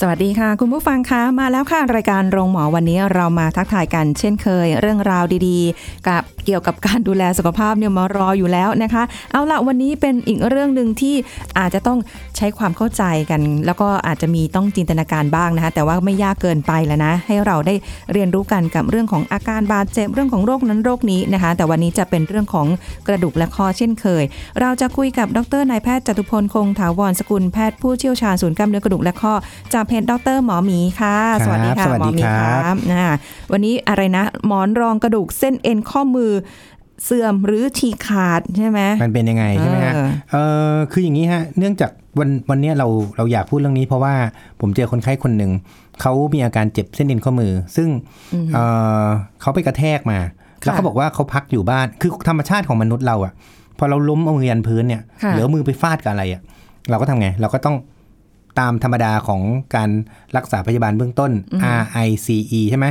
สวัสดีค่ะ คุณผู้ฟังคะมาแล้วค่ะ รายการโรงหมอวันนี้เรามาทักทายกันเช่นเคย เรื่องราวดีๆ กับ เกี่ยวกับการดูแลสุขภาพเนี่ยมารออยู่แล้วนะคะ เอาละวันนี้เป็นอีกเรื่องหนึ่งที่อาจจะต้องใช้ความเข้าใจกัน แล้วก็อาจจะมีต้องจินตนาการบ้างนะคะ แต่ว่าไม่ยากเกินไปแล้วนะ ให้เราได้เรียนรู้กันกับเรื่องของอาการบาดเจ็บเรื่องของโรคนั้นโรคนี้นะคะ แต่วันนี้จะเป็นเรื่องของกระดูกและคอเช่นเคย เราจะคุยกับดรนายแพทย์จตุพลคงถาวรสกุลแพทย์ผู้เชี่ยวชาญศูนย์กล้ามเนื้อกระดูกและข้อจากเพจดรหมอหมีค่ะครับสวัสดีค่ะสวัสหมดีอหมีครับนะวันนี้อะไรนะหมอนรองกระดูกเส้นเอ็นข้อมือเสื่อมหรือฉีกขาดใช่ไหมมันเป็นยังไงใช่ไหมฮะเออเออคืออย่างนี้ฮะ เนื่องจากวันวันเนี้ยเราเราอยากพูดเรื่องนี้ เพราะว่าผมเจอคนไข้คนหนึ่งเขามีอาการเจ็บเส้นเอ็นข้อมือ ซึ่งเออเขาไปกระแทกมา แล้วเขาบอกว่าเขาพักอยู่บ้านคือธรรมชาติของมนุษย์เราอะพอเราล้มเอามือยันพื้นเนี่ยค่ะหรือเอามือไปฟาดกับอะไรอะเราก็ทำไง เราก็ต้องตามธรรมดาของการรักษาพยาบาลเบื้องต้น R I C E ใช่ไหม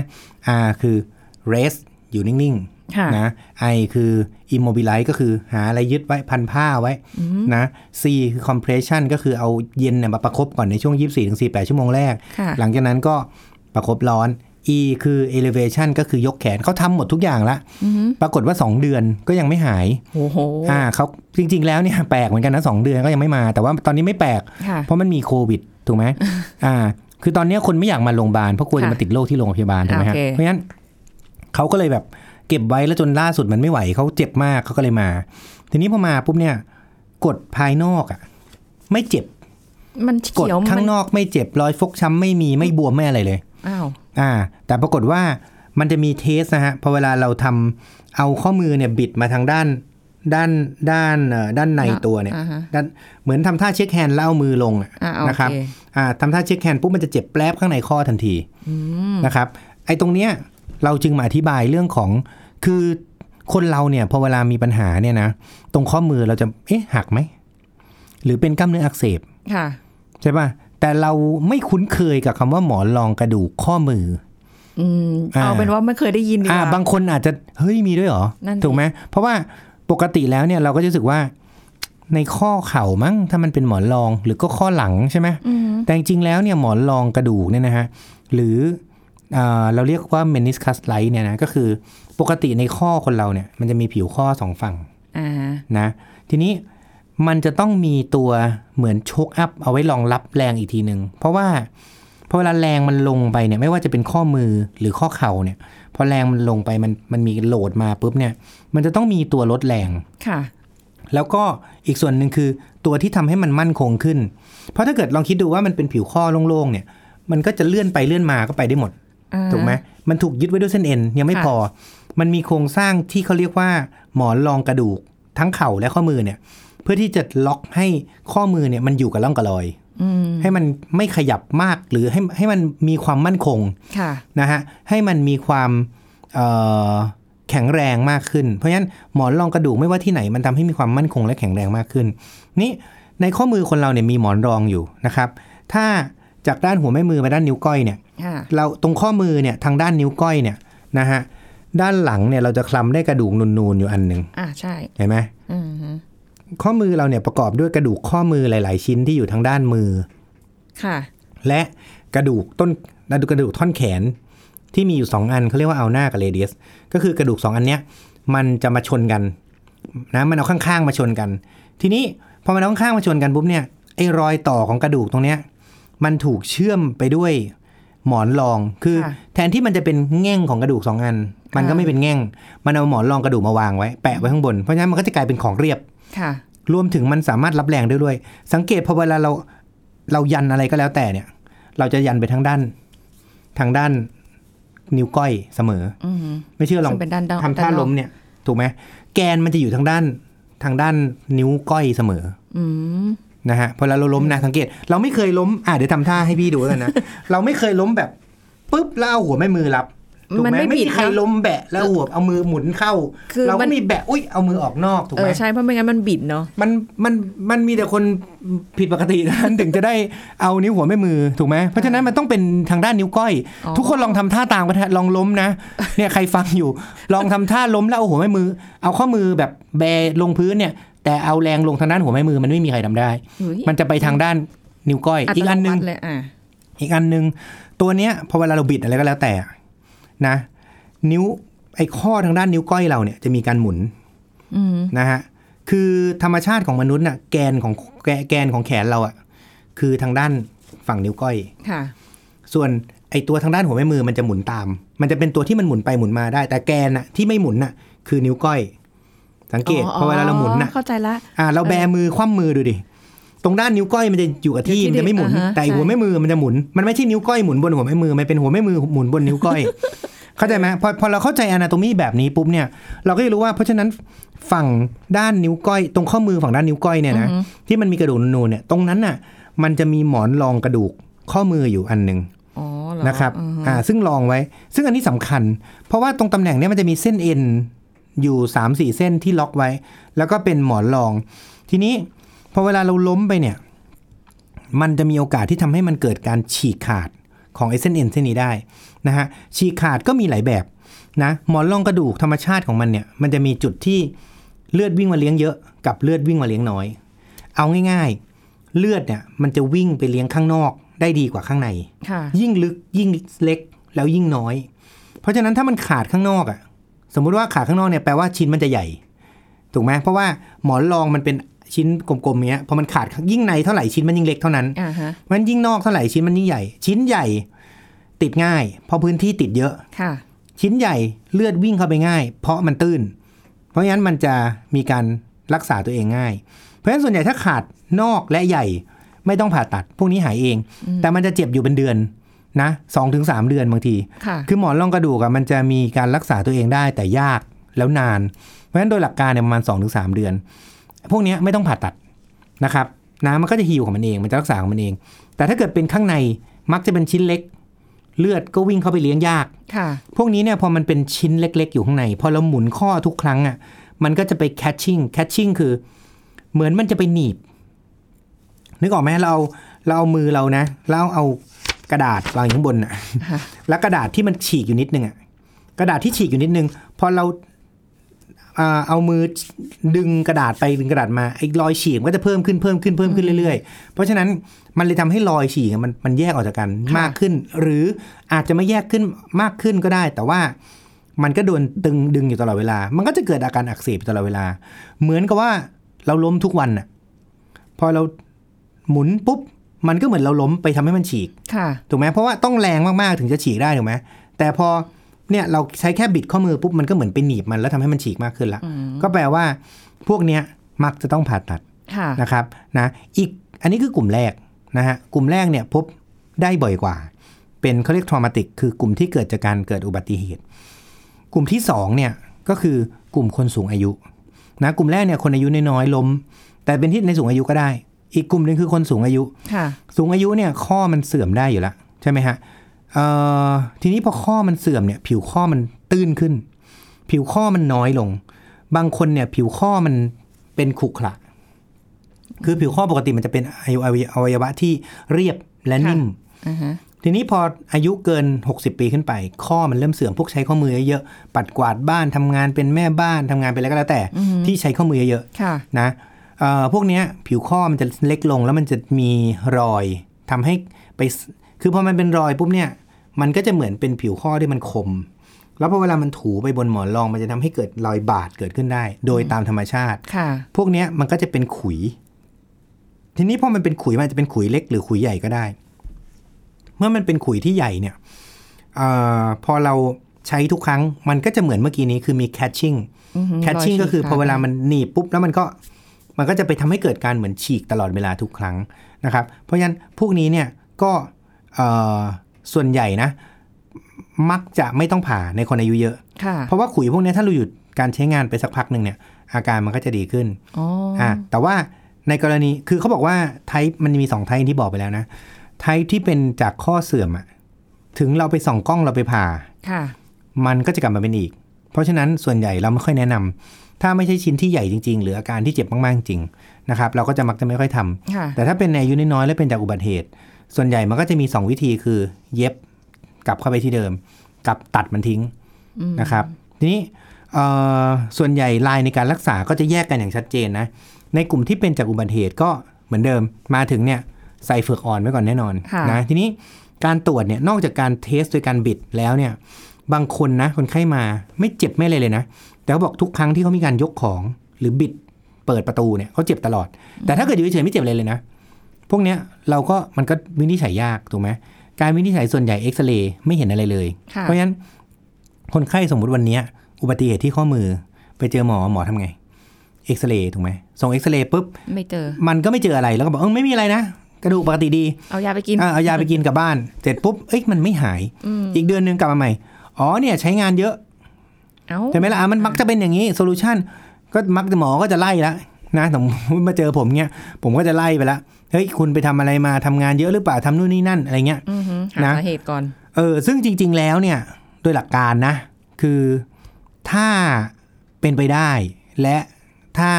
R คือ rest อยู่นิ่งค่ะๆ นะ I คือ immobilize ก็คือหาอะไรยึดไว้พันผ้าไว้นะ C คือ compression ก็คือเอาเย็นเนี่ยมาประคบก่อนในช่วง 24-48 ชั่วโมงแรกค่ะหลังจากนั้นก็ประคบร้อน E คือ elevation ก็คือยกแขนเขาทำหมดทุกอย่างละปรากฏว่า 2 เดือนก็ยังไม่หายโอ้โหอ่าเขาจริง ๆ แล้วเนี่ยแปลกเหมือนกันนะสองเดือนก็ยังไม่มา แต่ว่าตอนนี้ไม่แปลกค่ะเพราะมันมีโควิดถูกไหมอ่า คือตอนนี้คนไม่อยากมาโรงพยาบาลเพราะกลัวจะมาติดโรคที่โรงพยาบาลถูกไหมฮะโอเคเพราะฉะนั้นเขาก็เลยแบบ เก็บไว้แล้วจนล่าสุดมันไม่ไหวเขาเจ็บมากเขาก็เลยมา ทีนี้พอมาปุ๊บเนี่ย กดภายนอกอะ ไม่เจ็บ มันกดเขียวข้างมันนอกไม่เจ็บรอยฟกช้ำไม่มีไม่บวมไม่อะไรเลยอ้าวอ่า แต่ปรากฏว่ามันจะมี test นะฮะพอเวลาเราทำเอาข้อมือเนี่ยบิดมาทางด้านด้านด้านเอ่อด้านในตัวเนี่ยอ่าฮะด้านเหมือนทำท่า shake hand แล้วเอามือลงอะอ่าโอเคนะครับอ่าทำท่า shake hand ปุ๊บมันจะเจ็บแปลบข้างในข้อทันทีอืมนะครับไอ้ตรงเนี้ย เราจึงมาอธิบายเรื่องของคือคนเราเนี่ยพอเวลามีปัญหาเนี่ยนะตรงข้อมือเราจะเอ๊ะหักไหมหรือเป็นกล้ามเนื้ออักเสบค่ะใช่ป่ะแต่เราไม่คุ้นเคยกับคำว่าหมอนรองกระดูกข้อมืออืมอ่าเอาเป็นว่าไม่เคยได้ยินดีกอ่าว่าบางคนอาจจะเฮ้ยมีด้วยเหรอนั่นดิถูกไหมเพราะว่าปกติแล้วเนี่ยเราก็จะรู้สึกว่าในข้อเข่ามั้งถ้ามันเป็นหมอนรองหรือก็ข้อหลังใช่ไหมอืมแต่จริงๆแล้วเนี่ยหมอนรองกระดูกเนี่ยนะฮะหรืออ่า เราเรียกว่า meniscus light เนี่ยนะก็คือปกติในข้อคนเราเนี่ย มันจะมีผิวข้อสองฝั่งอ่านะ ทีนี้มันจะต้องมีตัวเหมือนโชกอัพเอาไว้รองรับแรงอีกทีหนึ่งเพราะว่าพอเวลาแรงมันลงไปเนี่ย ไม่ว่าจะเป็นข้อมือหรือข้อเข่าเนี่ย พอแรงมันลงไปมันมันมีโหลดมาปุ๊บเนี่ย มันจะต้องมีตัวลดแรงค่ะ แล้วก็อีกส่วนหนึ่งคือตัวที่ทำให้มันมั่นคงขึ้น เพราะถ้าเกิดลองคิดดูว่ามันเป็นผิวข้อโล่งๆเนี่ย มันก็จะเลื่อนไปเลื่อนมาก็ไปได้หมดอ่า ถูกไหมมันถูกยึดไว้ด้วยเส้นเอ็นยังไม่ค่ะพอ มันมีโครงสร้างที่เขาเรียกว่า หมอนรองกระดูกทั้งเข่าและข้อมือเนี่ย เพื่อที่จะล็อกให้ข้อมือเนี่ยมันอยู่กับร่องกระลอยอืมให้มันไม่ขยับมากหรือให้ให้มันมีความมั่นคงค่ะนะฮะให้มันมีความเอ่อแข็งแรงมากขึ้น เพราะฉะนั้นหมอนรองกระดูกไม่ว่าที่ไหนมันทำให้มีความมั่นคงและแข็งแรงมากขึ้น นี่ในข้อมือคนเราเนี่ยมีหมอนรองอยู่นะครับ ถ้าจากด้านหัวแม่มือไปด้านนิ้วก้อยเนี่ยค่ะ เราตรงข้อมือเนี่ยทางด้านนิ้วก้อยเนี่ยนะฮะด้านหลังเนี่ยเราจะคลำได้วยกระดูกนูนๆอยู่อันหนึ่งอ่าใช่เห็นไหมอืมฮึข้อมือเราเนี่ยประกอบด้วยกระดูกข้อมือหลาย ๆ ชิ้นที่อยู่ทางด้านมือ ค่ะ และกระดูกต้นกระดูกท่อนแขนที่มีอยู่ 2 อันเขาเรียกว่าเอาหน้ากับเรเดียสก็คือกระดูก 2 อันเนี้ยมันจะมาชนกันนะมันเอาข้างๆมาชนกัน ทีนี้พอมันเอาข้างๆมาชนกันปุ๊บเนี่ยไอ้รอยต่อของกระดูกตรงเนี้ยมันถูกเชื่อมไปด้วย หมอนรองคือค่ะแทนที่มันจะเป็นแง่งของกระดูกสองอัน มันก็อ่าไม่เป็นแง่ง มันเอาหมอนรองกระดูกมาวางไว้แปะไว้ข้างบน เพราะฉะนั้นมันก็จะกลายเป็นของเรียบค่ะ รวมถึงมันสามารถรับแรงได้ด้วย สังเกตพอเวลาเราเรายันอะไรก็แล้วแต่เนี่ย เราจะยันไปทางด้าน ทางด้านนิ้วก้อยเสมออืมไม่เชื่อลองซึ่งเป็นด้านด้านทำท่าด้านนอกล้มเนี่ย ถูกไหมแกนมันจะอยู่ทางด้านทางด้านนิ้วก้อยเสมอ อืม นะฮะพอเราล้มนะสังเกต เราไม่เคยล้มอะเดี๋ยวทำท่าให้พี่ดูแล้วกันนะ เราไม่เคยล้มแบบปุ๊บแล้วเอาหัวแม่มือรับถูกมันไหมไม่ไม่บิดมีใครเนอะล้มแบะแล้วเอาหัวเอามือหมุนเข้าคือเรามัก็นมีแบะอุ้ยเอามือออกนอกถูกเอไหมอใช่เพราะไม่งั้นมันบิดเนาะมันมันมันมีแต่คนผิดปกตินั้นถึงจะได้เอานิ้วหัวแม่มือถูกไหมเพราะฉะนั้นมันต้องเป็นทางด้านนิ้วก้อยอ๋อทุกคนลองทำท่าตามกันเถอะลองล้มนะ เนี่ยใครฟังอยู่ ลองทำท่าล้มแล้วเอาหัวแม่มือ เอาข้อมือแบบแบลงพื้นเนี่ย แต่เอาแรงลงทางด้านหัวแม่มือมันไม่มีใครทำได้เฮ้ยมันจะไปทางด้านนิ้วก้อย อีกอันหนึงตโมัติเลยอะอีกอันหนึ่งตัวเนี้ยพอเวลาเราบิดอะไรก็แล้วแต่นะ นิ้วไอ้ข้อทางด้านนิ้วก้อยเราเนี่ยจะมีการหมุนอืมนะฮะคือธรรมชาติของมนุษย์น่ะแกนของแกแกนของแขนเราอะ่ะคือทางด้านฝั่งนิ้วก้อยค่ะ ส่วนไอ้ตัวทางด้านหัวแม่มือมันจะหมุนตาม มันจะเป็นตัวที่มันหมุนไปหมุนมาได้ แต่แกนน่ะที่ไม่หมุนน่ะคือนิ้วก้อย สังเกตอ๋อพอเวลาเราหมุนน่ะเข้าใจละอ่าเราแบมือคว่ำมือดูดิตรงด้านนิ้วก้อยมันจะอยู่กับที่อยู่ที่มันจะไม่หมุนอ่าฮะแต่ไอ้ใช่หัวแม่มือมันจะหมุน มันไม่ใช่นิ้วก้อยหมุนบนหัวแม่มือมันเป็นหัวแม่มือหมุนบนนิ้วก้อย เข้าใจไหมพอพอเราเข้าใจอนาโตมีแบบนี้ปุ๊บเนี่ยเราก็จะรู้ว่าเพราะฉะนั้นฝั่งด้านนิ้วก้อย ตรงข้อมือฝั่งด้านนิ้วก้อยเนี่ยนะที่มันมีกระดูกนูนๆเนี่ยตรงนั้นน่ะ มันจะมีหมอนรองกระดูกข้อมืออยู่อันหนึ่งอ๋อเหอนะครับอือฮึอ่าซึ่งรองไว้ ซึ่งอันนี้สำคัญ เพราะว่าตรงตำแหน่งเนี้ยมันจะมีเส้นเอ็น อยู่3ามสี่เส้นที่ล็อกไว้ แล้วก็เป็นหมอนรอง ทีนี้พอเวลาเราล้มไปเนี่ย มันจะมีโอกาสที่ทำให้มันเกิดการฉีกขาดของไอ้เส้นเอ็นเส้นนี้ได้นะฮะฉีกขาดก็มีหลายแบบนะหมอนรองกระดูกธรรมชาติของมันเนี่ยมันจะมีจุดที่เลือดวิ่งมาเลี้ยงเยอะกับเลือดวิ่งมาเลี้ยงน้อย เอาง่าย ๆ เลือดเนี่ยมันจะวิ่งไปเลี้ยงข้างนอกได้ดีกว่าข้างในค่ะยิ่งลึกยิ่งเล็กแล้วยิ่งน้อย เพราะฉะนั้นถ้ามันขาดข้างนอกอะ่ะ สมมุติว่าขาดข้างนอกเนี่ยแปลว่าชิ้นมันจะใหญ่ ถูกไหมเพราะว่าหมอนรองมันเป็นชิ้นกลมๆเนี้ยพอมันขาดยิ่งในเท่าไหร่ชิ้นมันยิ่งเล็กเท่านั้นอ่าฮะเพราะฉะนั้นยิ่งนอกเท่าไหร่ชิ้นมันยิ่งใหญ่ ชิ้นใหญ่ติดง่าย เพราะพื้นที่ติดเยอะค่ะ ชิ้นใหญ่เลือดวิ่งเข้าไปง่าย เพราะมันตื้น เพราะฉะนั้นมันจะมีการรักษาตัวเองง่าย เพราะฉะนั้นส่วนใหญ่ถ้าขาดนอกและใหญ่ไม่ต้องผ่าตัด พวกนี้หายเอง แต่มันจะเจ็บอยู่เป็นเดือน นะสองถึงสามเดือนบางทีค่ะคือหมอนรองกระดูกอะมันจะมีการรักษาตัวเองได้แต่ยากแล้วนาน เพราะฉะนั้นโดยหลักการเนี่ยประมาณ2อถึงสเดือน พวกเนี้ยไม่ต้องผ่าตัดนะครับน้ำมันก็จะฮิวของมันเอง มันจะรักษาของมันเอง แต่ถ้าเกิดเป็นข้างในมักจะเป็นชิ้นเล็ก เลือดก็วิ่งเข้าไปเลี้ยงยากค่ะ พวกนี้เนี่ยพอมันเป็นชิ้นเล็ก ๆ อยู่ข้างใน พอเราหมุนข้อทุกครั้งอะ มันก็จะไป catching catching คือ เหมือนมันจะไปหนีบ นึกออกไหมเราเอาเราเอามือเรานะแล้วเอา กระดาษวางอยู่ข้างบนอะค่ะแล้วกระดาษที่มันฉีกอยู่นิดนึงอะกระดาษที่ฉีกอยู่นิดนึงพอเราอ่าเอามือดึงกระดาษไปดึงกระดาษมาไอ้รอยฉีกมันก็จะเพิ่มขึ้นเพิ่มขึ้นเพิ่มขึ้นเรื่อยๆ เพราะฉะนั้นมันเลยทำให้รอยฉีกอะมันมันแยกออกจากกันค่ะมากขึ้น หรืออาจจะไม่แยกขึ้นมากขึ้นก็ได้ แต่ว่ามันก็โดนตึงดึงอยู่ตลอดเวลา มันก็จะเกิดอาการอักเสบอยู่ตลอดเวลา เหมือนกับว่าเราล้มทุกวันน่ะพอเราหมุนปุ๊บ มันก็เหมือนเราล้มไปทำให้มันฉีกค่ะถูกไหมเพราะว่าต้องแรงมากๆถึงจะฉีกได้ถูกไหมแต่พอเนี่ยเราใช้แค่บิดข้อมือปุ๊บมันก็เหมือนไปหนีบมันแล้วทำให้มันฉีกมากขึ้นละอืมก็แปลว่า พวกเนี้ยมักจะต้องผ่าตัดค่ะนะครับนะอีกอันนี้คือกลุ่มแรกนะฮะกลุ่มแรกเนี่ยพบได้บ่อยกว่า เป็นเขาเรียก traumatic คือกลุ่มที่เกิดจากการเกิดอุบัติเหตุ กลุ่มที่สองเนี่ยก็คือกลุ่มคนสูงอายุนะกลุ่มแรกเนี่ยคนอายุน้อยๆล้ม แต่เป็นที่ในสูงอายุก็ได้ อีกกลุ่มหนึ่งคือคนสูงอายุค่ะสูงอายุเนี่ยข้อมันเสื่อมได้อยู่แล้วใช่ไหมฮะเอ่อทีนี้พอข้อมันเสื่อมเนี่ย ผิวข้อมันตื้นขึ้น ผิวข้อมันน้อยลง บางคนเนี่ย ผิวข้อมันเป็นขรุขระคือผิวข้อปกติมันจะเป็นอวัยวะอวัยวะที่เรียบและนิ่มอ่าฮะทีนี้พออายุเกิน 60 ปีขึ้นไป ข้อมันเริ่มเสื่อมพวกใช้ข้อมือเยอะๆปัดกวาดบ้านทำงานเป็นแม่บ้านทำงานเป็นอะไรก็แล้วแต่ ที่ใช้ข้อมือเยอะค่ะๆนะเอ่อ พวกเนี้ยผิวข้อมันจะเล็กลงแล้วมันจะมีรอยทำให้ไปสคือพอมันเป็นรอยปุ๊บเนี่ยมันก็จะเหมือนเป็นผิวข้อที่มันคม แล้วพอเวลามันถูไปบนหมอนรอง มันจะทำให้เกิดรอยบาดเกิดขึ้นได้ โดยตามธรรมชาติค่ะ พวกเนี้ยมันก็จะเป็นขุย ทีนี้พอมันเป็นขุยมันอาจจะเป็นขุยเล็กหรือขุยใหญ่ก็ได้ เมื่อมันเป็นขุยที่ใหญ่เนี่ยเออพอเราใช้ทุกครั้งมันก็จะเหมือนเมื่อกี้นี้คือมี catching อือฮึ catching รยก็คือฉีพอเวลามันหนีบปุ๊บแล้วมันก็ มันก็จะไปทำให้เกิดการเหมือนฉีกตลอดเวลาทุกครั้งนะครับ เพราะฉะนั้นพวกนี้เนี่ยก็เอ่อส่วนใหญ่นะ มักจะไม่ต้องผ่าในคนอายุเยอะค่ะเพราะว่าขุยพวกเนี้ยถ้าเราหยุดการใช้งานไปสักพักหนึ่งเนี่ย อาการมันก็จะดีขึ้นอ๋อออ่าแต่ว่าในกรณีคือเขาบอกว่าไทป์มันมีสองไทป์ที่บอกไปแล้วนะไทป์ที่เป็นจากข้อเสื่อมอะถึงเราไปส่องกล้องเราไปผ่า ค่ะ มันก็จะกลับมาเป็นอีก เพราะฉะนั้นส่วนใหญ่เราไม่ค่อยแนะนำ ถ้าไม่ใช่ชิ้นที่ใหญ่จริง ๆ หรืออาการที่เจ็บมากๆจริงนะครับเราก็จะมักจะไม่ค่อยทำค่ะแต่ถ้าเป็นในอายุน้อยๆและเป็นจากอุบัติเหตุ ส่วนใหญ่มันก็จะมี 2 วิธีคือ เย็บกลับเข้าไปที่เดิม กับตัดมันทิ้งนะครับทีนี้เอ่อส่วนใหญ่ลายในการรักษาก็จะแยกกันอย่างชัดเจนนะในกลุ่มที่เป็นจากอุบัติเหตุก็เหมือนเดิมมาถึงเนี่ยใส่เฟือกอ่อนไว้ก่อนแน่นอนค่ะนะทีนี้การตรวจเนี่ยนอกจากการ test โดยการบิดแล้วเนี่ย บางคนนะ คนไข้มาไม่เจ็บไม่อะไรเลยนะ แต่เขาบอกทุกครั้งที่เขามีการยกของหรือบิดเปิดประตูเนี่ยเขาเจ็บตลอด แต่ถ้าเกิดอยู่เฉยๆไม่เจ็บอะไรเลยนะ พวกเนี้ยเราก็มันก็วินิจฉัยยากถูกไหมการวินิจฉัยส่วนใหญ่เอ็กซเรย์ไม่เห็นอะไรเลยค่ะเพราะฉะนั้นคนไข้สมมุติวันเนี้ยอุบัติเหตุที่ข้อมือไปเจอหมอหมอทำไงเอ็กซเรย์ถูกไหมส่งเอ็กซเรย์ปุ๊บไม่เจอ มันก็ไม่เจออะไรแล้วก็บอกเออไม่มีอะไรนะกระดูกปกติดี เอายาไปกินอะเอายาไปกินกลับบ้าน เสร็จปุ๊บเอ้ยมันไม่หาย อีกเดือนหนึงกลับมาใหม่ อ๋อเนี่ยใช้งานเยอะเอ้าใช่ไหมล่ะอะมันมักจะเป็นอย่างนี้โซลูชันก็มักจะหมอก็จะไล่ละนะสมมติมาเจอผมเนี่ยผมก็จะไล่ไปละเฮ้ยคุณไปทำอะไรมาทำงานเยอะหรือเปล่าทำนู่นนี่นั่นอะไรเงี้ยอือหือหานะสาเหตุก่อนเออซึ่งจริง ๆ แล้วเนี่ยโดยหลักการนะ คือถ้าเป็นไปได้ และถ้า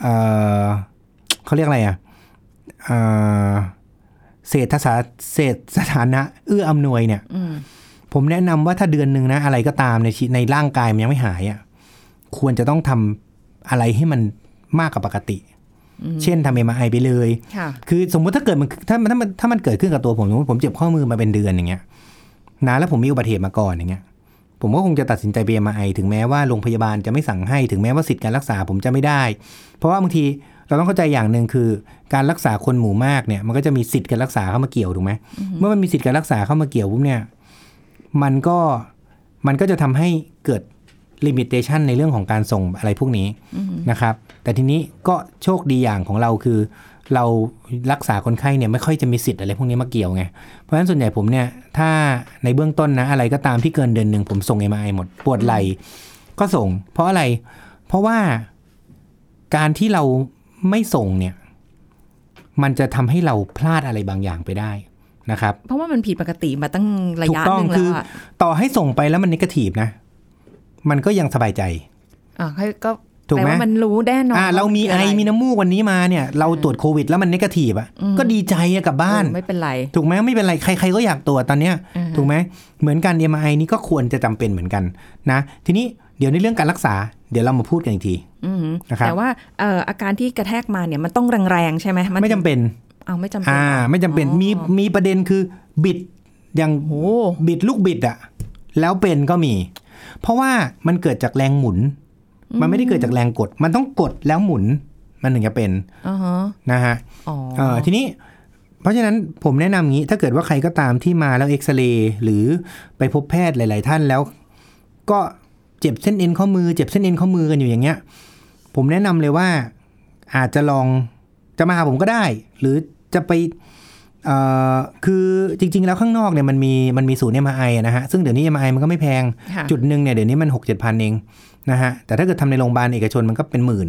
เออเขาเรียกอะไรอะเออเศรษฐศาสตร์เศรษฐสถานะ เอื้ออำนวยเนี่ยอืม ผมแนะนำว่าถ้าเดือนหนึ่งนะ อะไรก็ตามในชีในร่างกายมันยังไม่หายอะควรจะต้องทำอะไรให้มันมากกว่าปกติ เช่นทำเอ็มไอไปเลยค่ะคือสมมุติถ้าเกิดมันถ้ามันถ้ามันถ้ามันเกิดขึ้นกับตัวผมสมมติผมเจ็บข้อมือมาเป็นเดือนอย่างเงี้ยนะแล้วผมมีอุบัติเหตุมาก่อนอย่างเงี้ยผมก็คงจะตัดสินใจไปเอ็มไอถึงแม้ว่าโรงพยาบาลจะไม่สั่งให้ถึงแม้ว่าสิทธิการรักษาผมจะไม่ได้ เพราะว่าบางทีเราต้องเข้าใจอย่างหนึ่งคือ การรักษาคนหมู่มากเนี่ย มันก็จะมีสิทธิการรักษาเข้ามาเกี่ยวถูกไหมเมื่อมันมีสิทธิการรักษาเข้ามาเกี่ยวปุ๊บเนี่ย มันก็มันก็จะทำให้เกิดลิมิเ t ชันในเรื่องของการส่งอะไรพวกนี้นะครับ แต่ทีนี้ก็โชคดีอย่างของเราคือ เรารักษาคนไข้เนี่ยไม่ค่อยจะมีสิทธิ์อะไรพวกนี้มาเกี่ยวไง เพราะฉะนั้นส่วนใหญ่ผมเนี่ยถ้าในเบื้องต้นนะอะไรก็ตามที่เกินเดือนหนึ่งผมส่ง MRI หมดปวดไหล่ก็ส่ง เพราะอะไร เพราะว่าการที่เราไม่ส่งเนี่ย มันจะทำให้เราพลาดอะไรบางอย่างไปได้ นะครับเพราะว่ามันผิดปกติมาตั้งระถูยะกต้อหงนึ่งคืแล้วออะต่อให้ส่งไปแล้วมันนกาทีฟนะ มันก็ยังสบายใจอะให้ก็ถูกไหมแปลว่ามันรู้แน่นอนอ่าเรามีว่ไอคืะรมีน้ำมูกวันนี้มาเนี่ย เราตรวจโควิด แล้วมันนกาทีฟอะก็ดีใจอะกลับบ้านเออไม่เป็นไร ถูกไหมไม่เป็นไรใคร ๆ ก็อยากตรวจตอนเนี้ยอ่าฮะถูกไหมเหมือนกัน MRI นี่ก็ควรจะจำเป็นเหมือนกันนะ ทีนี้เดี๋ยวในเรื่องการรักษาเดี๋ยวเรามาพูดกันอีกทีอืมนะครับแต่ว่าเอ่ออาการที่กระแทกมาเนี่ยมันต้องแรงๆใช่ไหมนไม่จำเป็น เอาไม่จำเป็นอ่า ไม่จำเป็นอ๋อมีมีประเด็นคือบิดอย่างโอ้บิดลูกบิดอะแล้วเป็นก็มี เพราะว่ามันเกิดจากแรงหมุน มันไม่ได้เกิดจากแรงกด มันต้องกดแล้วหมุน มันถึงจะเป็นอ่าฮะนะฮะอ๋อเออทีนี้ เพราะฉะนั้นผมแนะนำงี้ ถ้าเกิดว่าใครก็ตามที่มาแล้วเอ็กซเรย์หรือไปพบแพทย์หลาย ๆ ท่านแล้ว ก็เจ็บเส้นเอ็นข้อมือ เจ็บเส้นเอ็นข้อมือกันอยู่อย่างเงี้ย ผมแนะนำเลยว่าอาจจะลองจะมาหาผมก็ได้ หรือ จะไปเอ่อคือจริง ๆ แล้วข้างนอกเนี่ยมันมีมันมีศูนย์ MRI อะนะฮะซึ่งเดี๋ยวนี้ MRI มันก็ไม่แพงค่ะจุดหนึ่งเนี่ยเดี๋ยวนี้มันหกเจ็ดพันเองนะฮะแต่ถ้าเกิดทำในโรงพยาบาลเอกชนมันก็เป็นหมื่น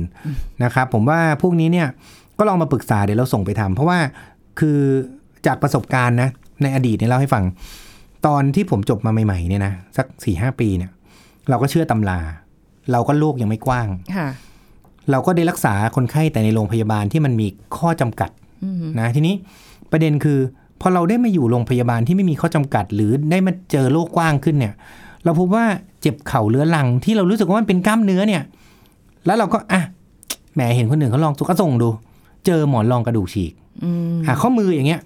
นะครับผมว่าพวกนี้เนี่ยก็ลองมาปรึกษาเดี๋ยวเราส่งไปทำเพราะว่าคือจากประสบการณ์นะในอดีตเนี่ยเล่าให้ฟัง ตอนที่ผมจบมาใหม่ๆเนี่ยนะสักสี่ห้าปีเนี่ย เราก็เชื่อตำรา เราก็โลกยังไม่กว้างค่ะเราก็ได้รักษาคนไข้แต่ในโรงพยาบาลที่มันมีข้อจำกัดอืม นะทีนี้ประเด็นคือพอเราได้มาอยู่โรงพยาบาลที่ไม่มีข้อจำกัด หรือได้มาเจอโลกกว้างขึ้นเนี่ย เราพบว่าเจ็บเข่าเรื้อรังที่เรารู้สึกว่ามันเป็นกล้ามเนื้อเนี่ย แล้วเราก็อะแหมเห็นคนอื่นเขาลองสุกส่งดู เจอหมอนรองกระดูกฉีกอืมอะข้อมืออย่างเงี้ย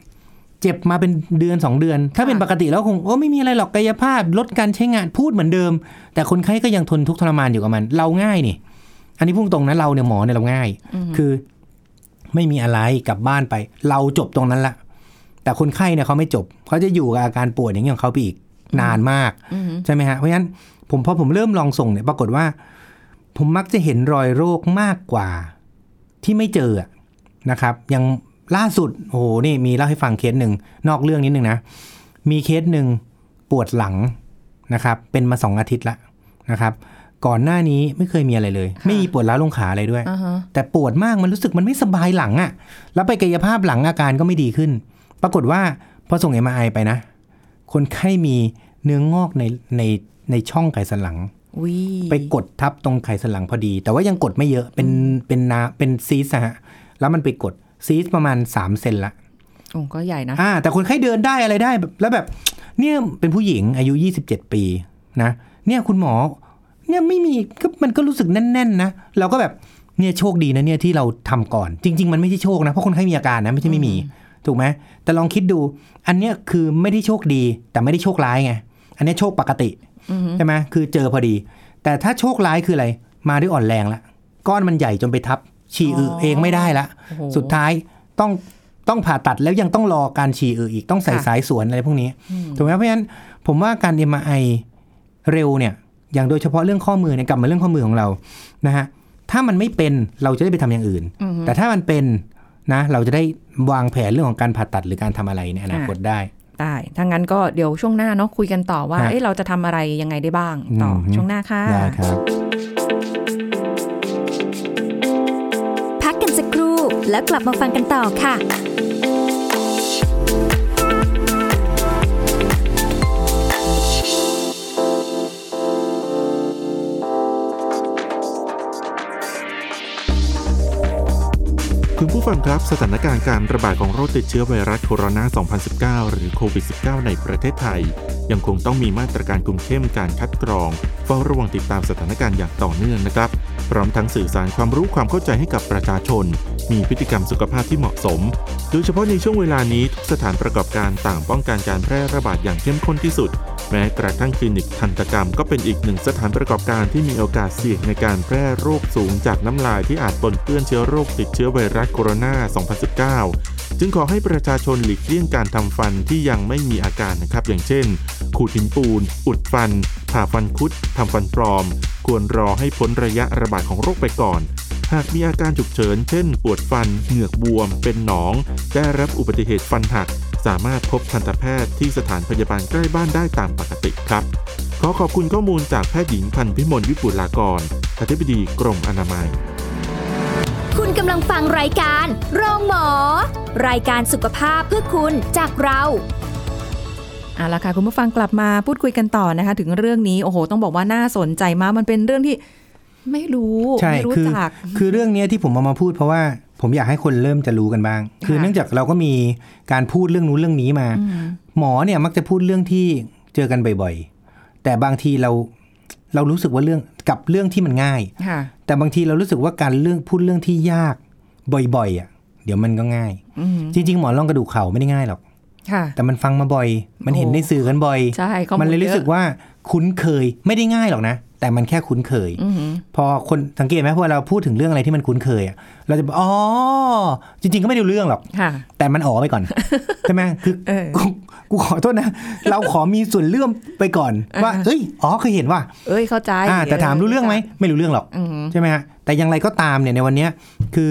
เจ็บมาเป็นเดือนสองเดือน ถ้าเป็นค่ะปกติแล้วคงโอ้ไม่มีอะไรหรอกกายภาพ ลดการใช้งานพูดเหมือนเดิม แต่คนไข้ก็ยังทนทุกข์ทรมานอยู่กับมัน เราง่ายนี่ อันนี้พูดตรงนะเราเนี่ยหมอเนี่ยเราง่าย คือ ไม่มีอะไรกลับบ้านไป เราจบตรงนั้นละ แต่คนไข้เนี่ยเขาไม่จบ เขาจะอยู่กับอาการปวดอย่างนี้ของเขาไปอีกนานมากอืมใช่ไหมฮะเพราะฉะนั้นผมพอผมเริ่มลองส่งเนี่ยปรากฏว่า ผมมักจะเห็นรอยโรคมากกว่าที่ไม่เจออะนะครับอย่างล่าสุดโอ้โหนี่มีเล่าให้ฟังเคสหนึ่งนอกเรื่องนิดนึงนะมีเคสหนึ่งปวดหลังนะครับ เป็นมาสองอาทิตย์ละนะครับ ก่อนหน้านี้ไม่เคยมีอะไรเลยค่ะไม่มีปวดร้าวลงขาอะไรด้วยอ่าฮะแต่ปวดมากมันรู้สึกมันไม่สบายหลังอะ่ะ แล้วไปกายภาพหลังอาการก็ไม่ดีขึ้น ปรากฏว่าพอส่งเอ็มไอไปนะ คนไข้มีเนื้องอกในในในช่องไขสันหลังวิไปกดทับตรงไขสันหลังพอดี แต่ว่ายังกดไม่เยอะเป็นเป็นนาเป็นซีสอะฮะแล้วมันไปกดซีสประมาณ3เซนละโอ้ก็ใหญ่นะอ่าแต่คนไข้เดินได้อะไรได้แบบแล้วแบบ เนี่ยเป็นผู้หญิงอายุ 27 ปีนะ เนี่ยคุณหมอ เนี่ยไม่มีก็มันก็รู้สึกแน่นๆนะเราก็แบบเนี่ยโชคดีนะเนี่ยที่เราทำก่อน จริง ๆ มันไม่ใช่โชคนะเพราะคนไข้มีอาการนะไม่ใช่ไม่มี ถูกไหมแต่ลองคิดดู อันเนี้ยคือไม่ได้โชคดี แต่ไม่ได้โชคร้ายไงอันเนี้ยโชคปกติอือฮึใช่ไหมคือเจอพอดี แต่ถ้าโชคร้ายคืออะไร มาด้วยอ่อนแรงละก้อนมันใหญ่จนไปทับ ฉี่อึเองไม่ได้ละโอ้โหสุดท้ายต้องต้องผ่าตัดแล้วยังต้องรอการฉี่อึอีกต้องใส่ค่ะสายสวนอะไรพวกนี้ถูกไหมเพราะฉะนั้นผมว่าการ MRI เร็วเนี่ย อย่างโดยเฉพาะเรื่องข้อมือเนี่ยกลับมาเรื่องข้อมือของเรานะฮะถ้ามันไม่เป็นเราจะได้ไปทำอย่างอื่นอือฮึแต่ถ้ามันเป็นนะเราจะได้วางแผนเรื่องของการผ่าตัดหรือการทำอะไรในอนาคตได้ได้ถ้างั้นก็เดี๋ยวช่วงหน้าเนาะคุยกันต่อว่าฮะเอ๊ะเราจะทำอะไรยังไงได้บ้างต่ออมช่วงหน้าค่ะได้ครับพักกันสักครู่แล้วกลับมาฟังกันต่อค่ะ คุณผู้ฟังครับสถานการณ์การระบาดของโรคติดเชื้อไวรัสโคโรนา 2019 หรือโควิด -19 ในประเทศไทย ยังคงต้องมีมาตรการคุมเข้มการคัดกรอง เฝ้าระวังติดตามสถานการณ์อย่างต่อเนื่องนะครับ พร้อมทั้งสื่อสารความรู้ความเข้าใจให้กับประชาชน มีพฤติกรรมสุขภาพที่เหมาะสม โดยเฉพาะในช่วงเวลานี้ทุกสถานประกอบการต่างป้องกันการแพร่ระบาดอย่างเข้มข้นที่สุด แม้กระทั่งคลินิกทันตกรรมก็เป็นอีกหนึ่งสถานประกอบการที่มีโอกาสเสี่ยงในการแพร่โรคสูงจากน้ำลายที่อาจปนเปื้อนเชื้อโรคติดเชื้อไวรัสโคโรนา 2019 จึงขอให้ประชาชนหลีกเลี่ยงการทำฟันที่ยังไม่มีอาการนะครับ อย่างเช่น ขูดหินปูน อุดฟัน ผ่าฟันคุดทำฟันปลอม ควรรอให้พ้นระยะระบาดของโรคไปก่อน หากมีอาการฉุกเฉิน เช่น ปวดฟัน เหงือกบวม เป็นหนอง ได้รับอุบัติเหตุฟันหัก สามารถพบทันตแพทย์ที่สถานพยาบาลใกล้บ้านได้ตามปกติครับ ขอขอบคุณข้อมูลจากแพทย์หญิงพันพิมลวิปุลากร อธิบดีกรมอนามัย คุณกำลังฟังรายการ โรงหมอ รายการสุขภาพเพื่อคุณจากเราเอาละค่ะคุณผู้ฟังกลับมาพูดคุยกันต่อนะคะ ถึงเรื่องนี้โอ้โห ต้องบอกว่าน่าสนใจมากมันเป็นเรื่องที่ไม่รู้ใช่ไม่รู้คือจักคือเรื่องเนี้ยที่ผมเอามาพูดเพราะว่าผมอยากให้คนเริ่มจะรู้กันบ้าง คือค่ะเนื่องจากเราก็มีการพูดเรื่องนู้นเรื่องนี้มาอืมหมอเนี่ยมักจะพูดเรื่องที่เจอกันบ่อยๆ แต่บางทีเรา เรารู้สึกว่าเรื่องกับเรื่องที่มันง่ายค่ะแต่บางทีเรารู้สึกว่าการเรื่องพูดเรื่องที่ยากบ่อยๆอะ เดี๋ยวมันก็ง่ายอืมจริง ๆ หมอนรองกระดูกเข่าไม่ได้ง่ายหรอกค่ะแต่มันฟังมาบ่อย มันเห็นโอ้ในสื่อกันบ่อยใช่ข้อมูลมันเลยรู้สึกเยอะว่าคุ้นเคยไม่ได้ง่ายหรอกนะ แต่มันแค่คุ้นเคยอือหือพอคนสังเกตไหมพอเราพูดถึงเรื่องอะไรที่มันคุ้นเคยอะเราจะบอกอ๋อจริง ๆ ก็ไม่ได้รู้เรื่องหรอกค่ะแต่มันอ๋อไปก่อนใช่ไหมคือเออกูกูขอโทษนะ เราขอมีส่วนเลื่อมไปก่อน ว่าอ่าเอ้ยอ๋อเคยเห็นว่า เอ้ยเข้าใจอ่าแต่ถามรู้เรื่องไหมไม่รู้เรื่องหรอกอือหือใช่ไหมฮะแต่อย่างไรก็ตามเนี่ยในวันเนี้ยคือ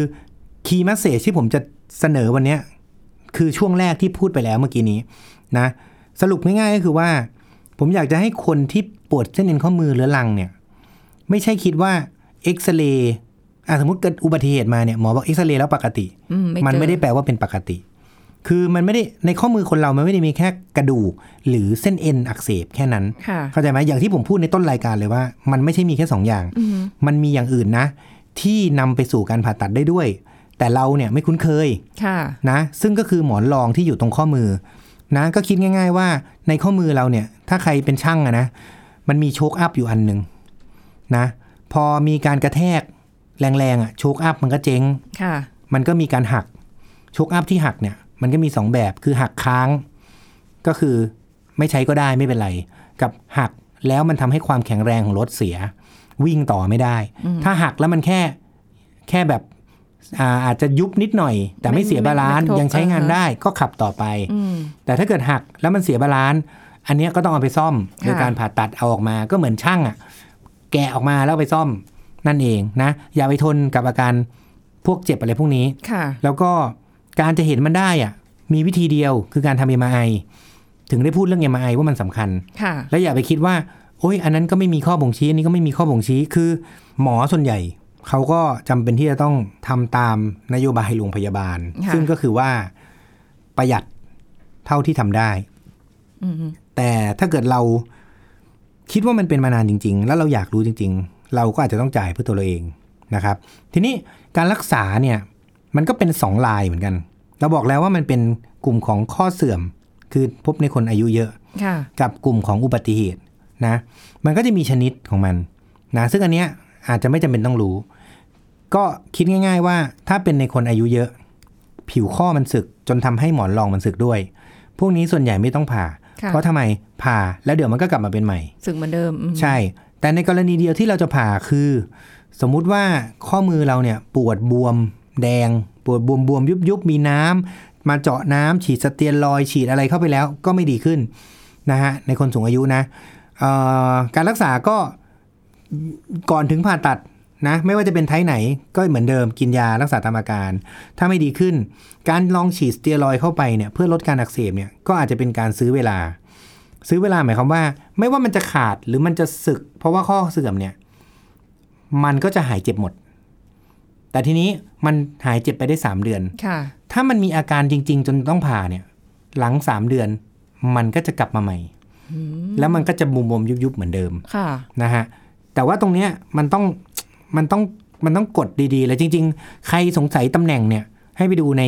key message ที่ผมจะเสนอวันเนี้ยคือช่วงแรกที่พูดไปแล้วเมื่อกี้นี้นะ สรุปง่ายๆก็คือว่า ผมอยากจะให้คนที่ปวดเส้นเอ็นข้อมือเรื้อรังเนี่ย ไม่ใช่คิดว่าเอ็กซเรย์อะสมมติเกิดอุบัติเหตุมาเนี่ยหมอบอกเอ็กซเรย์แล้วปกติอืมันเจอไม่ได้แปลว่าเป็นปกติ คือมันไม่ได้ในข้อมือคนเรามันไม่ได้มีแค่กระดูกหรือเส้นเอ็นอักเสบแค่นั้นค่ะเข้าใจไหมอย่างที่ผมพูดในต้นรายการเลยว่า มันไม่ใช่มีแค่สองอย่างอือหือมันมีอย่างอื่นนะ ที่นำไปสู่การผ่าตัดได้ด้วย แต่เราเนี่ยไม่คุ้นเคยค่ะนะ ซึ่งก็คือหมอนรองที่อยู่ตรงข้อมือ นะก็คิดง่าย ๆ ว่าในข้อมือเราเนี่ย ถ้าใครเป็นช่างอะนะ มันมีโชคอัพอยู่อันหนึ่งนะ พอมีการกระแทกแรงๆอะโชคอัพมันก็เจ๊งค่ะมันก็มีการหักโชคอัพที่หักเนี่ย มันก็มีสองแบบคือหักค้าง ก็คือไม่ใช้ก็ได้ไม่เป็นไร กับหักแล้วมันทำให้ความแข็งแรงของรถเสีย วิ่งต่อไม่ได้ ถ้าหักแล้วมันแค่แค่แบบ อาอาจจะยุบนิดหน่อย แต่ไม่ไม่เสีย balance ไม่กระทบยังใช้งานอ่าฮะได้ก็ขับต่อไปอืมแต่ถ้าเกิดหักแล้วมันเสีย balanceอันเนี้ยก็ต้องเอาไปซ่อมค่ะโดยการผ่าตัดเอาออกมาก็เหมือนช่างอะ แกะออกมาแล้วเอาไปซ่อมนั่นเองนะ อย่าไปทนกับอาการพวกเจ็บอะไรพวกนี้ค่ะแล้วก็การจะเห็นมันได้อะ มีวิธีเดียวคือการทำ MRI ถึงได้พูดเรื่อง MRI ว่ามันสำคัญค่ะและอย่าไปคิดว่าโอ้ยอันนั้นก็ไม่มีข้อบ่งชี้อันนี้ก็ไม่มีข้อบ่งชี้คือ หมอส่วนใหญ่ เขาก็จำเป็นที่จะต้องทำตามนโยบายโรงพยาบาลค่ะซึ่งก็คือว่าประหยัดเท่าที่ทำได้อืมแต่ถ้าเกิดเราคิดว่ามันเป็นมานานจริง ๆ แล้วเราอยากรู้จริง ๆ เราก็อาจจะต้องจ่ายเพื่อตัวเราเองนะครับ ทีนี้การรักษาเนี่ยมันก็เป็นสองลายเหมือนกัน เราบอกแล้วว่ามันเป็นกลุ่มของข้อเสื่อม คือพบในคนอายุเยอะค่ะกับกลุ่มของอุบัติเหตุนะ มันก็จะมีชนิดของมันนะซึ่งอันเนี้ยอาจจะไม่จำเป็นต้องรู้ ก็คิดง่าย ๆ ว่าถ้าเป็นในคนอายุเยอะ ผิวข้อมันสึกจนทำให้หมอนรองมันสึกด้วย พวกนี้ส่วนใหญ่ไม่ต้องผ่าค่ะเพราะทำไมผ่าแล้วเดี๋ยวมันก็กลับมาเป็นใหม่ สึกเหมือนเดิมอืมใช่ แต่ในกรณีเดียวที่เราจะผ่าคือ สมมุติว่าข้อมือเราเนี่ยปวดบวมแดง ปวดบวมบวมยุบยุบมีน้ำมาเจาะน้ำฉีดสเตียรอยด์ฉีดอะไรเข้าไปแล้วก็ไม่ดีขึ้นนะฮะในคนสูงอายุนะเอ่อการรักษาก็ก่อนถึงผ่าตัด นะ ไม่ว่าจะเป็นไทป์ไหนก็เหมือนเดิมกินยารักษาตามอาการ ถ้าไม่ดีขึ้น การลองฉีดสเตียรอยด์เข้าไปเนี่ยเพื่อลดการอักเสบเนี่ยก็อาจจะเป็นการซื้อเวลา ซื้อเวลาหมายความว่า ไม่ว่ามันจะขาดหรือมันจะสึก เพราะว่าข้อเสื่อมเนี่ยมันก็จะหายเจ็บหมด แต่ทีนี้มันหายเจ็บไปได้สามเดือนค่ะถ้ามันมีอาการจริง ๆ จนต้องผ่าเนี่ย หลังสามเดือน มันก็จะกลับมาใหม่ แล้วมันก็จะมุมมมยุบๆเหมือนเดิมค่ะนะฮะแต่ว่าตรงเนี้ยมันต้อง มันต้องมันต้องกดดีๆ แล้วจริง ๆ ใครสงสัยตำแหน่งเนี่ย ให้ไปดูใน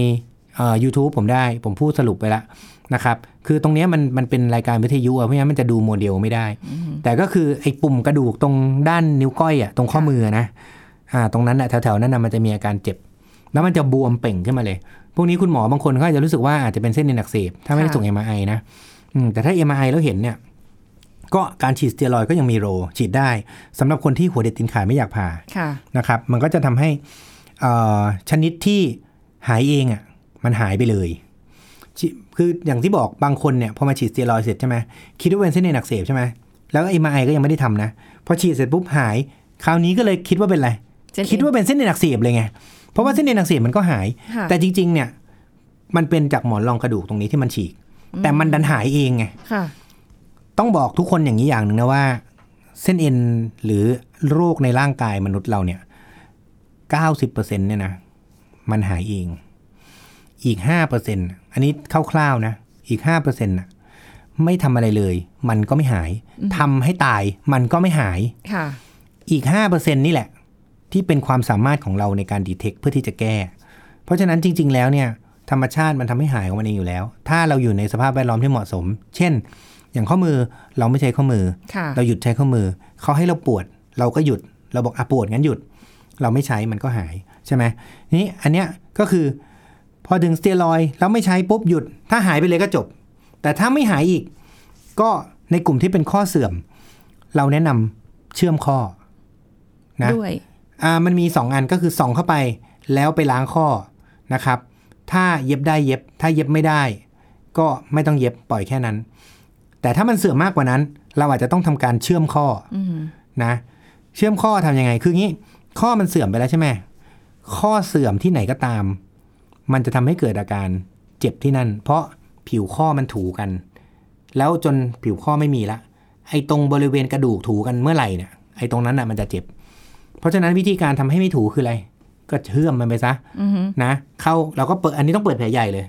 เอ่อ YouTube ผมได้ ผมพูดสรุปไปแล้วนะครับ คือตรงเนี้ยมันมันเป็นรายการวิทยุอะเพราะฉะนั้นมันจะดูโมเดลไม่ได้ แต่ก็คือไอ้ปุ่มกระดูกตรงด้านนิ้วก้อยอะตรงข้อมือนะอ่าตรงนั้นอะแถวๆนั้นอะมันจะมีอาการเจ็บ แล้วมันจะบวมเป่งขึ้นมาเลย พวกนี้คุณหมอ บางคนเขาอาจจะรู้สึกว่าอาจจะเป็นเส้นเอ็นอักเสบถ้าไม่ได้ค่ะส่ง MRI นะอืมแต่ถ้า MRI แล้วเห็นเนี่ย ก็การฉีดสเตียรอยด์ก็ยังมีโร ฉีดได้สำหรับคนที่หัวเด็ดตินขาดไม่อยากผ่าค่ะนะครับ มันก็จะทำให้เอ่อชนิดที่หายเองอะมันหายไปเลยฉีคืออย่างที่บอกบางคนเนี่ยพอมาฉีดสเตียรอยด์เสร็จใช่ไหมคิดว่าเป็นเส้นเอ็นอักเสบใช่ไหมแล้วเอ็มไอก็ยังไม่ได้ทำนะพอฉีดเสร็จปุ๊บหาย คราวนี้ก็เลยคิดว่าเป็นอะไรเส้นเอ็นคิดว่าเป็นเส้นเอ็นอักเสบเลยไงเพราะว่าเส้นเอ็นอักเสบมันก็หายค่ะแต่จริง ๆ เนี่ย มันเป็นจากหมอนรองกระดูกตรงนี้ที่มันฉีก แต่มันดันหายเองไงค่ะ ต้องบอกทุกคนอย่างนี้อย่างหนึ่งนะว่า เส้นเอ็นหรือโรคในร่างกายมนุษย์เราเนี่ยเก้าสิบเปอร์เซ็นเนี่ยนะมันหายเอง อีกห้าเปอร์เซ็นอันนี้คร่าวๆนะ อีกห้าเปอร์เซ็นต์ะไม่ทำอะไรเลย มันก็ไม่หายทำให้ตายมันก็ไม่หายค่ะอีกห้าเปอร์เซ็นนี่แหละ ที่เป็นความสามารถของเราในการดีเทคเพื่อที่จะแก้ เพราะฉะนั้นจริง ๆ แล้วเนี่ยธรรมชาติมันทำให้หายของมันเองอยู่แล้ว ถ้าเราอยู่ในสภาพแวดล้อมที่เหมาะสม เช่น อย่างข้อมือเราไม่ใช้ข้อมือค่ะเราหยุดใช้ข้อมือ เขาให้เราปวด เราก็หยุด เราบอกอะปวดงั้นหยุด เราไม่ใช้มันก็หายใช่ไหมนี่อันเนี้ยก็คือ พอถึงสเตียรอยด์แล้วไม่ใช้ปุ๊บหยุด ถ้าหายไปเลยก็จบ แต่ถ้าไม่หายอีก ก็ในกลุ่มที่เป็นข้อเสื่อม เราแนะนำเชื่อมข้อนะด้วยอ่ามันมี 2 อันก็คือส่องเข้าไปแล้วไปล้างข้อนะครับ ถ้าเย็บได้เย็บ ถ้าเย็บไม่ได้ ก็ไม่ต้องเย็บปล่อยแค่นั้น แต่ถ้ามันเสื่อมมากกว่านั้น เราอาจจะต้องทำการเชื่อมข้ออืมนะ เชื่อมข้อทำยังไง คืองี้ ข้อมันเสื่อมไปแล้วใช่ไหมข้อเสื่อมที่ไหนก็ตาม มันจะทำให้เกิดอาการเจ็บที่นั่น เพราะผิวข้อมันถูกัน แล้วจนผิวข้อไม่มีละไอ้ตรงบริเวณกระดูกถูกันเมื่อไหร่เนี่ยไอ้ตรงนั้นน่ะมันจะเจ็บ เพราะฉะนั้นวิธีการทำให้ไม่ถูคืออะไร ก็เชื่อมมันไปซะอือฮึนะ เข้าเราก็เปิดอันนี้ต้องเปิดแผลใหญ่เลย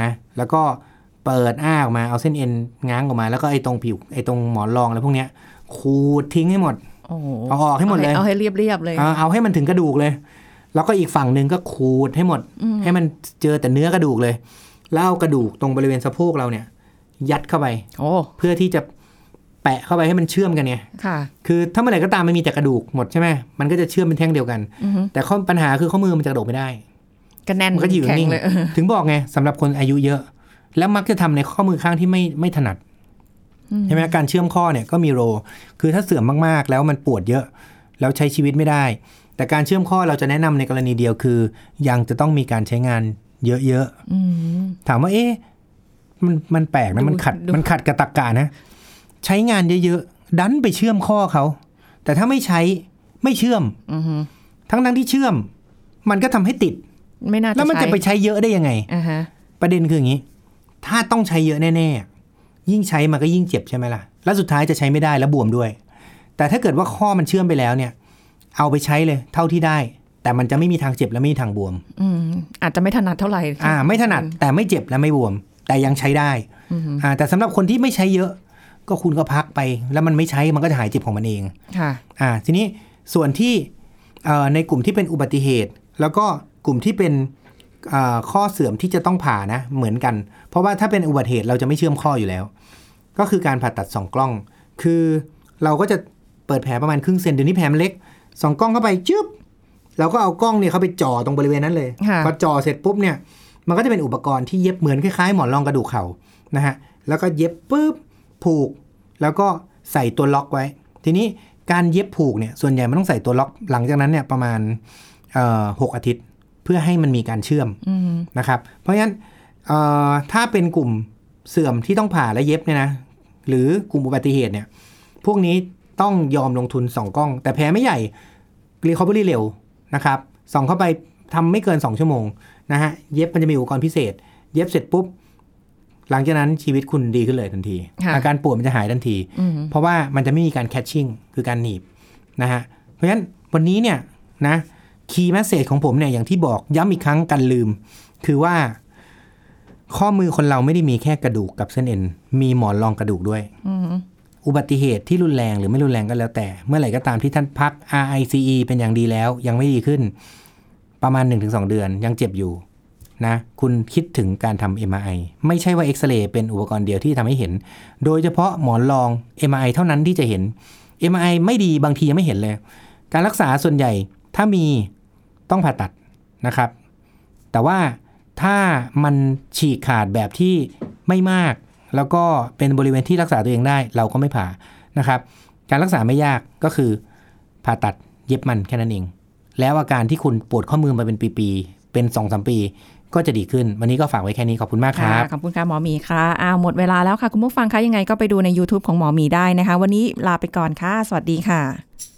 นะ แล้วก็ เปิดอ้าออกมาเอาเส้นเอ็นง้างออกมา แล้วก็ไอ้ตรงผิวไอ้ตรงหมอนรองอะไรพวกเนี้ยขูดทิ้งให้หมดโอ้โหเอาออกให้หมดเลยเอาให้เรียบเรียบๆเลยเอาเอาให้มันถึงกระดูกเลย แล้วก็อีกฝั่งหนึ่งก็ขูดให้หมด ให้มันเจอแต่เนื้อกระดูกเลยแล้วเอากระดูกตรงบริเวณสะโพกเราเนี่ย ยัดเข้าไปโอ้เพื่อที่จะแปะเข้าไปให้มันเชื่อมกันไงค่ะ คือถ้าเมื่อไหร่ก็ตามมันมีแต่กระดูกหมดใช่ไหมมันก็จะเชื่อมเป็นแท่งเดียวกันอือฮึแต่ข้อปัญหาคือข้อมือมันจะกระดกไม่ได้ก็แน่นมันก็อยู่แข็งนิ่งเลยเออถึงบอกไงสำหรับคนอายุเยอะ แล้วมักจะทำในข้อมือข้างที่ไม่ไม่ถนัดใช่ไหมการเชื่อมข้อเนี่ยก็มีโร คือถ้าเสื่อมมากๆ แล้วมันปวดเยอะ แล้วใช้ชีวิตไม่ได้ แต่การเชื่อมข้อเราจะแนะนำในกรณีเดียวคือ ยังจะต้องมีการใช้งานเยอะอืมๆถามว่า เอ๊ะมันมันแปลกนะมันขัดดูมันขัดกับตรรกะนะ ใช้งานเยอะๆดันไปเชื่อมข้อเขา แต่ถ้าไม่ใช้ไม่เชื่อมอือฮึทั้งทั้งๆที่เชื่อม มันก็ทำให้ติด ไม่น่าจะแล้วมันจะไปใช้ใช้เยอะได้ยังไงอ่าฮะประเด็นคืออย่างนี้ ถ้าต้องใช้เยอะแน่ยิ่งใช้มันก็ยิ่งเจ็บใช่ไหมล่ะ แล้วสุดท้ายจะใช้ไม่ได้แล้วบวมด้วย แต่ถ้าเกิดว่าข้อมันเชื่อมไปแล้วเนี่ย เอาไปใช้เลยเท่าที่ได้ แต่มันจะไม่มีทางเจ็บและไม่มีทางบวม อืมอาจจะไม่ถนัดเท่าไหร่อ่า ไม่ถนัดแต่ไม่เจ็บและไม่บวม แต่ยังใช้ได้อ่าแต่สำหรับคนที่ไม่ใช้เยอะ ก็คุณก็พักไป แล้วมันไม่ใช้มันก็จะหายเจ็บของมันเองค่ะอ่า ทีนี้ส่วนที่เอ่อในกลุ่มที่เป็นอุบัติเหตุ แล้วก็กลุ่มที่เป็นเอ่อ ข้อเสื่อมที่จะต้องผ่านะเหมือนกัน เพราะว่าถ้าเป็นอุบัติเหตุเราจะไม่เชื่อมข้ออยู่แล้ว ก็คือการผ่าตัดสองกล้อง คือเราก็จะเปิดแผลประมาณครึ่งเซนเดี๋ยวนี้แผลมันเล็กสองกล้องเข้าไปจึ๊บเราก็เอากล้องเนี่ยเข้าไปจ่อตรงบริเวณนั้นเลยค่ะพอจ่อเสร็จปุ๊บเนี่ยมันก็จะเป็นอุปกรณ์ที่เย็บเหมือนคล้ายๆ หมอนรองกระดูกเข่านะฮะแล้วก็เย็บปุ๊บผูก แล้วก็ใส่ตัวล็อกไว้ ทีนี้การเย็บผูกเนี่ยส่วนใหญ่มันต้องใส่ตัวล็อกหลังจากนั้นเนี่ยประมาณเอ่อหกอาทิตย์เพื่อให้มันมีการเชื่อมอืมนะครับ เพราะฉะนั้นเอ่อถ้าเป็นกลุ่มเสื่อมที่ต้องผ่าและเย็บเนี่ยนะหรือกลุ่มอุบัติเหตุเนี่ย พวกนี้ต้องยอมลงทุนสองกล้อง แต่แผลไม่ใหญ่รีคอ v เ r y เร็วนะครับส่องเข้าไปทำไม่เกิน 2 ชั่วโมงนะฮะเย็บมันจะมีอุปกรณ์พิเศษ เย็บเสร็จปุ๊บ หลังจากนั้นชีวิตคุณดีขึ้นเลยทันทีค่ะอาการปวดมันจะหายทันทีอืมเพราะว่ามันจะไม่มีการ catching คือการหนีบนะฮะเพราะฉะนั้นวันนี้เนี่ยนะ key message ของผมเนี่ยอย่างที่บอกย้ำอีกครั้งกันลืม คือว่า ข้อมือคนเราไม่ได้มีแค่กระดูกกับเส้นเอ็น มีหมอนรองกระดูกด้วยอืมอุบัติเหตุที่รุนแรงหรือไม่รุนแรงก็แล้วแต่ เมื่อไหร่ก็ตามที่ท่านพัก RICE เป็นอย่างดีแล้ว ยังไม่ดีขึ้น ประมาณ 1-2 เดือนยังเจ็บอยู่นะคุณคิดถึงการทำ MRI ไม่ใช่ว่าเอ็กซเรย์เป็นอุปกรณ์เดียวที่ทำให้เห็น โดยเฉพาะหมอนรอง MRI เท่านั้นที่จะเห็น MRI ไม่ดีบางทียังไม่เห็นเลย การรักษาส่วนใหญ่ถ้ามี ต้องผ่าตัดนะครับ แต่ว่าถ้ามันฉีกขาดแบบที่ไม่มาก แล้วก็เป็นบริเวณที่รักษาตัวเองได้ เราก็ไม่ผ่านะครับ การรักษาไม่ยากก็คือผ่าตัดเย็บมันแค่นั้นเอง แล้วอาการที่คุณปวดข้อมือมาเป็นปีๆ เป็น2อสปี ก็จะดีขึ้น วันนี้ก็ฝากไว้แค่นี้ขอบคุณมากครับขอบคุณค่ะหมอหมีค่ะอ้าวหมดเวลาแล้วค่ะ คุณผู้ฟังคะยังไงก็ไปดูใน YouTube ของหมอหมีได้นะคะ วันนี้ลาไปก่อนค่ะ สวัสดีค่ะ